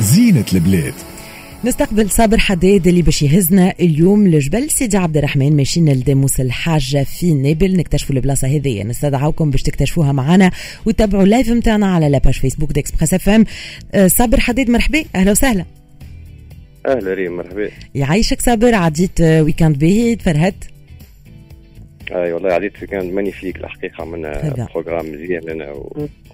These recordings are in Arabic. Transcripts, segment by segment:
زينة البلاد. نستقبل صابر حداد اللي باش يهزنا اليوم لجبل سيدي عبد الرحمن. ماشيين لداموس الحاجة في نابل نكتشفوا البلاصة هذه نستدعوكم باش تكتشفوها معنا وتابعوا ال live نتاعنا على la page Facebook d'Express FM صابر حداد مرحبا. أهلا وسهلا. أهلا ريم مرحبا. يعيشك صابر عديت week-end باهي تفرهدت اي والله عديت week-end magnifique الحقيقة عملنا programme مزيان أنا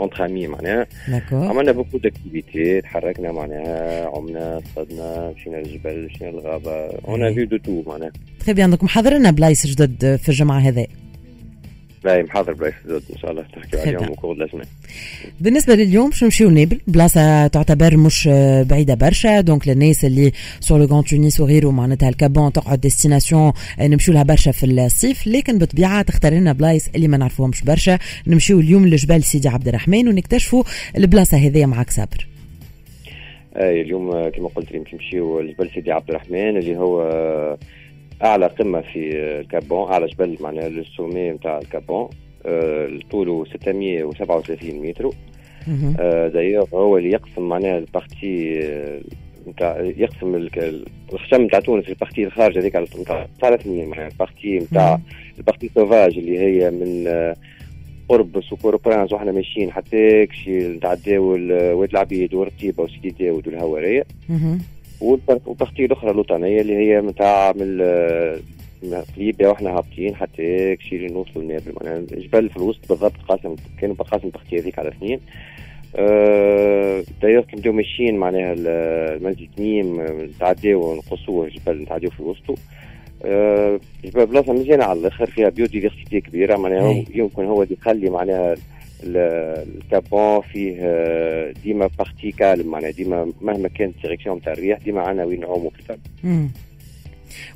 entre amis معناها. عملنا beaucoup d'activités تحركنا معناها عمنا صدنا مشينا للجبل مشينا للغابة. on fait de tout معناها très bien donc محضر لنا بلايص جدد في الجمعه هذه لا محاضر بلايص جدد إن شاء الله تحكي عليهم au cours de la semaine. بالنسبة لليوم باش نمشيو لنابل بلاصة تعتبر مش بعيدة برشا donc للناس اللي sur le Grand Tunis وغيره معناتها ال Cap Bon تقعد destination نمشيو لها برشا في الصيف. لكن بالطبيعة تختار لنا بلايص اللي ما نعرفوهمش برشا. نمشيو اليوم لجبال سيدي عبد الرحمن ونكتشفوا البلاصة هذه معك صابر أي اليوم كما قلت لي نمشيو لجبل سيدي عبد الرحمن اللي هو أعلى قمة في ال Cap Bon أعلى جبل معناها ال sommet نتاع ال Cap Bon آه، طوله 637 متر. دايوغ هو اللي يقسم معناها ال partie نتاع يقسم الخشم نتاع تونس ال partie الخارج هذيك نتاع ثلاث اثنين معناها. ال partie نتاع ال partie sauvage اللي هي من آه، قربص و Port aux Princes وحنا ماشيين حتى كشي نتعداو واد العبيد ورتيبه وسيدي داود والهواريه وال partie الاخرى الوطنيه اللي هي نتاع من قليبية وإحنا هابطين حتى كشي نوصلوا لنابل معناها الجبل في الوسط بالضبط قاسم كانوا قاسم ال partie هذيك على اثنين. أه كي ماشيين معناها المنزل تميم نتعداو ونقصوه الجبل نتعداو في وسطه أه جبل بلاصة مزيانة على الآخر فيها biodiversité كبيرة معناها يمكن هو اللي يخلي معناها ال Cap Bon فيه آه، ديما partie calme معناها ديما مهما كانت ال direction نتاع الريح ديما عندنا وين نعوموا في ال Cap Bon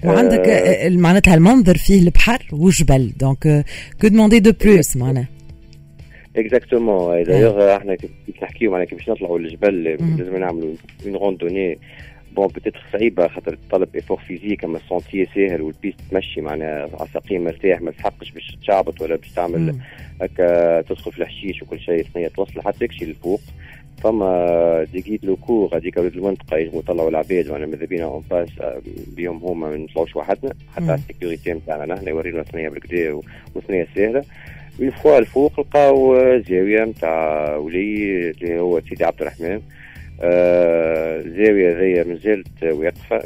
وعندك آه معناتها المنظر فيه البحر وجبل donc que demander de plus معناها؟ exactement d'ailleurs إحنا كيف نحكيو معناها كيفاش نطلعوا للجبل لازم نعملوا une randonnée bon peut-être صعيبة خاطر تطلب effort physique أما ال sentier ساهل وال piste تمشي معناها على ساقيك مرتاح ما تحقش باش تشعبط ولا باش تعمل هكا تدخل في الحشيش وكل شيء ثانية توصل حتى تكشي للفوق فما des guides locaux هذيك ولاد المنطقة يجموا يطلعوا العباد وأنا ماذا بينا on passe بيهم هما ما نطلعوش وحدنا حتى ال sécurité نتاعنا نحن يورينا ثنية بالقدا وثنية ساهلة. une fois الفوق لقاو زاوية نتاع ولي اللي هو سيدي عبد الرحمن. آه الزاويه هذيا مازالت واقفه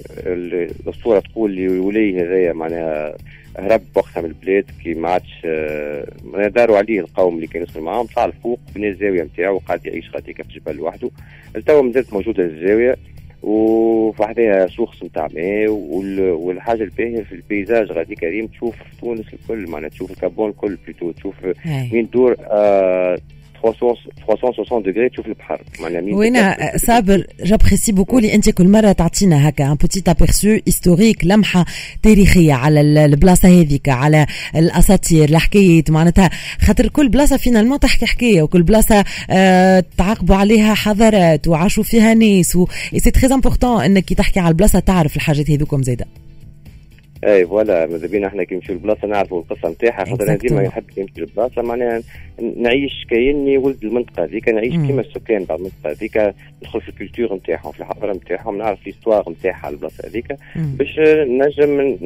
الصورة تقول لي ولي هذايا معناها هرب وقتها من البلاد كي ما عادش آه داروا عليه القوم اللي كانوا يسكنوا معاهم. طلع الفوق بنى الزاوية نتاعو وقعد يعيش غاديك في الجبل لوحده. التو مازالت موجوده الزاوية. وبحذاها source نتاع ماء والحاجة الباهية في ال paysage غاديك ريم. تشوف تونس الكل معناها تشوف ال Cap Bon الكل plutôt تشوف وين تدور آه 360 دوغري تشوف البحر معناها وين صابر j'apprécie beaucoup اللي انت كل مره تعطينا هكا un petit aperçu historique لمحه تاريخيه على البلاصه هذيك على الاساطير الحكايات معناتها خاطر كل بلاصه finalement تحكي حكايه وكل بلاصه آه تعاقبوا عليها حضارات وعاشوا فيها ناس و c'est très important انك تحكي على البلاصه تعرف الحاجات هذوكم زاده اي voilà ماذا بينا إحنا كي نمشيو لبلاصه نعرفوا القصة نتاعها. خاطر أنا ديما نحب كي نمشي لبلاصه معناها نعيش كاني ولد المنطقة هذيك نعيش كيما السكان تاع المنطقة هذيك ندخل في ال culture نتاعهم في الحضارة نتاعهم نعرف l'histoire نتاعها البلاصة هذيك باش نجم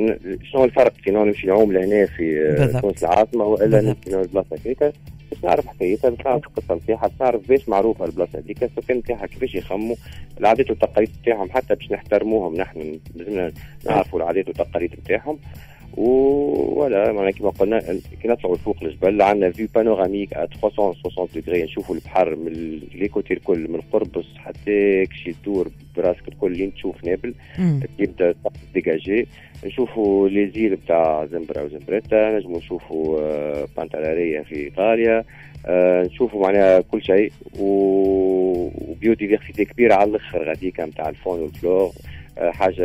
شنو الفرق؟ كي نمشي نعوم لهنا في تونس العاصمة وإلا نمشي لبلاصه هذيك باش نعرف حكايتها باش نعرف القصة نتاعها باش نعرف باش معروفة البلاصة. هذيك السكان نتاعها كيفاش يخموا العادات والتقاليد نتاعهم حتى باش نحترموهم نحن لازمنا نعرفوا العادات والتقاليد نتاعهم. ولا معناها كما قلنا كي نطلعوا لفوق الجبل عندنا vue panoramique 360 دوغري نشوفوا البحر من les côtés الكل من قربص حتى كشي تدور براسك الكل اللي تشوف نابل يبدا dégagé نشوفوا les îles نتاع زمبرا وزمبريتا نجموا نشوفوا بانتالاريا في إيطاليا آه نشوفوا معناها كل شيء و biodiversité كبيرة على الأخر غاديكا نتاع ال faune وال flore. آه حاجة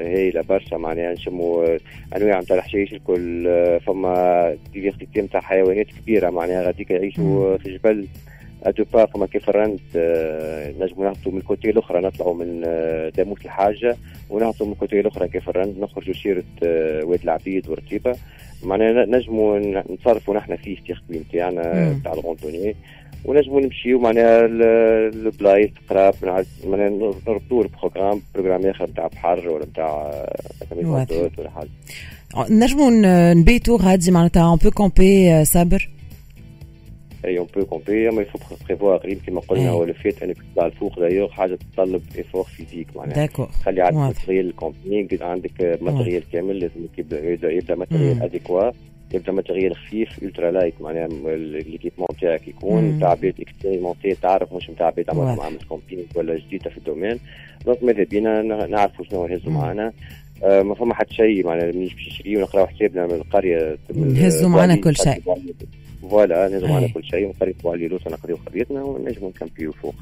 هايلة برشا معناها نشموا أنواع نتاع الحشيش الكل آه فما diversité نتاع حيوانات كبيرة معناها غاديك يعيشوا في الجبل à deux pas فما كاف الرند آه نجموا نهبطوا من ال côté الأخرى نطلعوا من آه داموس الحاجة ونهبطوا من ال côté الأخرى كاف الرند. نخرجوا شيره آه واد العبيد ورتيبه معناها نجموا نتصرفوا نحن في التقويم تاعنا تاع ال randonnée ونجموا نمشيو معناها البلايص قراب معناها نربطوا ال programme programme آخر نتاع بحر ولا نتاع ولا حاجة. نجموا نبيتوا غادي معناتها on peut camper صابر اي on peut camper اما il faut prévoir قريب كيما قلنا هو le fait انك تطلع الفوق دايوغ حاجة تتطلب effort physique معناها d'accord خلي عندك matériel ال camping عندك matériel كامل لازم يبدا يبدا matériel adéquat يبدا matériel خفيف ultra light معناها l'équipement تاعك يكون نتاع بيت expérimenté تعرف مش نتاع بيت عمل عامل camping ولا جديده في ال domaine donc ماذا بينا نعرفوا شنو نهزوا معنا آه ما فما حتى شيء معناها مانيش باش نشري ونقراو حسابنا من القريه نهزوا معنا كل شيء voilà نهزوا معنا كل شيء ونقريبوا على لوطه نقضيو قضيتنا ونجموا نكمبيو فوق.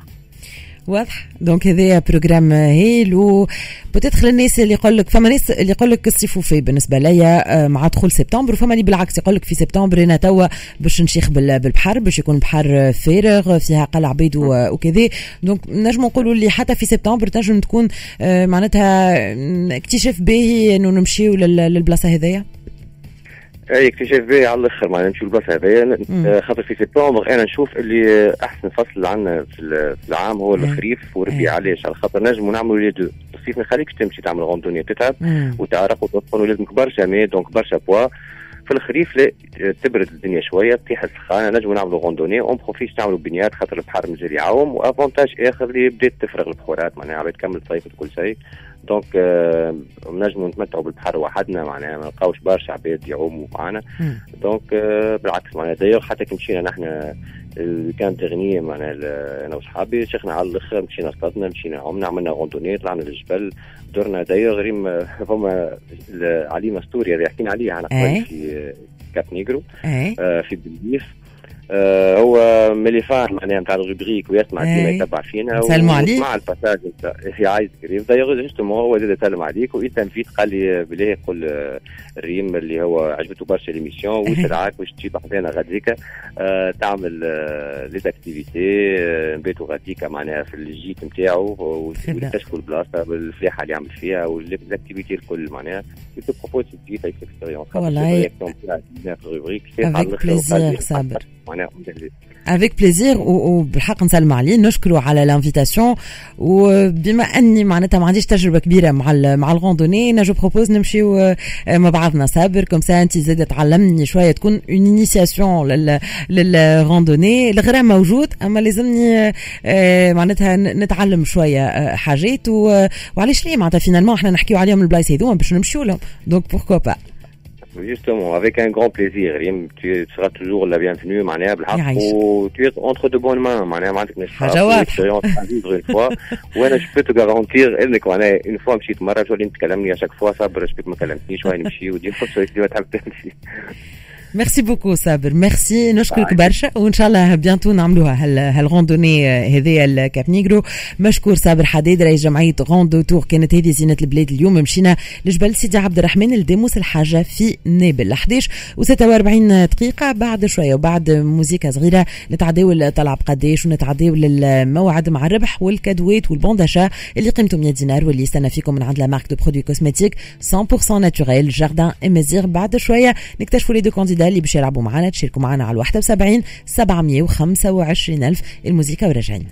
واضح. donc هذايا programme هايل و بتدخل الناس اللي يقول لك فما ناس اللي يقول لك الصيف وفى بالنسبة ليا آه، مع دخول سبتمبر وفما اللي بالعكس يقول لك في سبتمبر أنا توا باش نشيخ بالبحر باش يكون البحر فارغ فيها قلع بيض وكذا. donc نجم نقولوا اللي حتى في سبتمبر تنجم تكون آه، معناتها اكتشاف باهي إنه نمشيو للبلاصة هذيا. أي اكتشاف باهي على الآخر معناها نمشيو البلاصه هذايا آه، خاطر في سبتمبر أنا نشوف اللي أحسن فصل عندنا في العام هو الخريف والربيع علاش؟ على خاطر نجموا نعملوا les deux. الصيف ما يخليكش تمشي تعمل randonnée تتعب وتعرق وتطفن ولازمك برشا ماء donc برشا poids. في الخريف لا تبرد الدنيا شوية تطيح السخانة نجموا نعملوا randonnée on profite نعملوا بنيات خاطر البحر مازال يعاوم و avantage اخر اللي بدات تفرغ البحورات معناها عباد تكمل صيفت وكل شيء. دونك آه نجموا نتمتعوا بالبحر وحدنا معناها ما نلقاوش برشا عباد يعوموا معنا دونك آه بالعكس معناها دايوغ حتى كي مشينا نحن الويكاند تغنية معنا أنا وصحابي شيخنا على الأخر مشينا اصطادنا مشينا عمنا عملنا غوندوني طلعنا للجبل درنا دايوغ غريم فما علي مستوري هذا حكينا عليه إحنا قبل في كاب نيجرو آه في بلديف آه هو مليفان معناها نتاع الروبريك ويسمع ديما يتبع فينا سلموا عليك. مع الباساج في عايز قريب دايوغ جوستومون هو زاد سلم عليك ويتنفيت قال لي بلي يقول الريم اللي هو عجبته برشا ليميسيون ويسرعك باش تجي بحذانا غاديكا آه تعمل لي زاكتيفيتي نبيتوا غاديكا معناها في الجيت نتاعو ويكتشفوا البلاصة بالفلاحة اللي عمل فيها والزاكتيفيتي الكل معناها. يتو بروبوز جيت هيك اكسبيريونس والله. افيك بليزير صابر avec plaisir وبالحق نسلم عليه. نشكره على l'invitation وبما أني معناتها ما عنديش تجربة كبيرة مع مع ال randonnée أنا je propose نمشيو مع بعضنا صابر. comme ça أنت زاد تعلمني شوية تكون une initiation لل randonnée الغرام موجود أما لازمني معناتها نتعلم شوية حاجات. وعلاش ليه؟ معناتها finalement إحنا نحكيو عليهم البلايص هذوما باش نمشيو لهم. donc pourquoi pas Justement, avec un grand plaisir. Tu seras toujours la bienvenue, معناها بالحق و tu es entre de bonnes mains معناها ما عندك حاجة واضحة vivre une fois وانا جو بو غارونتير انك معناها اون فوا مشيت مرة تولي انت تكلمني اشاك فوا صبر شبيك ما كلمتنيش وين نمشي ودي فرصة ما تحب تمشي ميرسي بوكو صابر ميرسي نشكرك برشا وان شاء الله bientôt نعملوها هال randonnée هذيا الكاب نيجرو مشكور صابر حديد رئيس جمعيه Rando Tour كانت هذه زينه البلاد اليوم مشينا لجبل سيدي عبد الرحمن لديموس الحاجة في نابل 11 و46 دقيقه بعد شوية وبعد موزيكا صغيره نتعداو طلع بقداش ونتعداو للموعد مع الربح والكادوات وال bon d'achat اللي قيمته 100 دينار واللي يستنى فيكم من عند la marque de produits cosmétiques 100% naturels Jardin Amazigh بعد شوية نكتشفوا les deux candidats اللي باش معنا تشاركوا معنا على 71 725 ألف الموزيكا وراجعين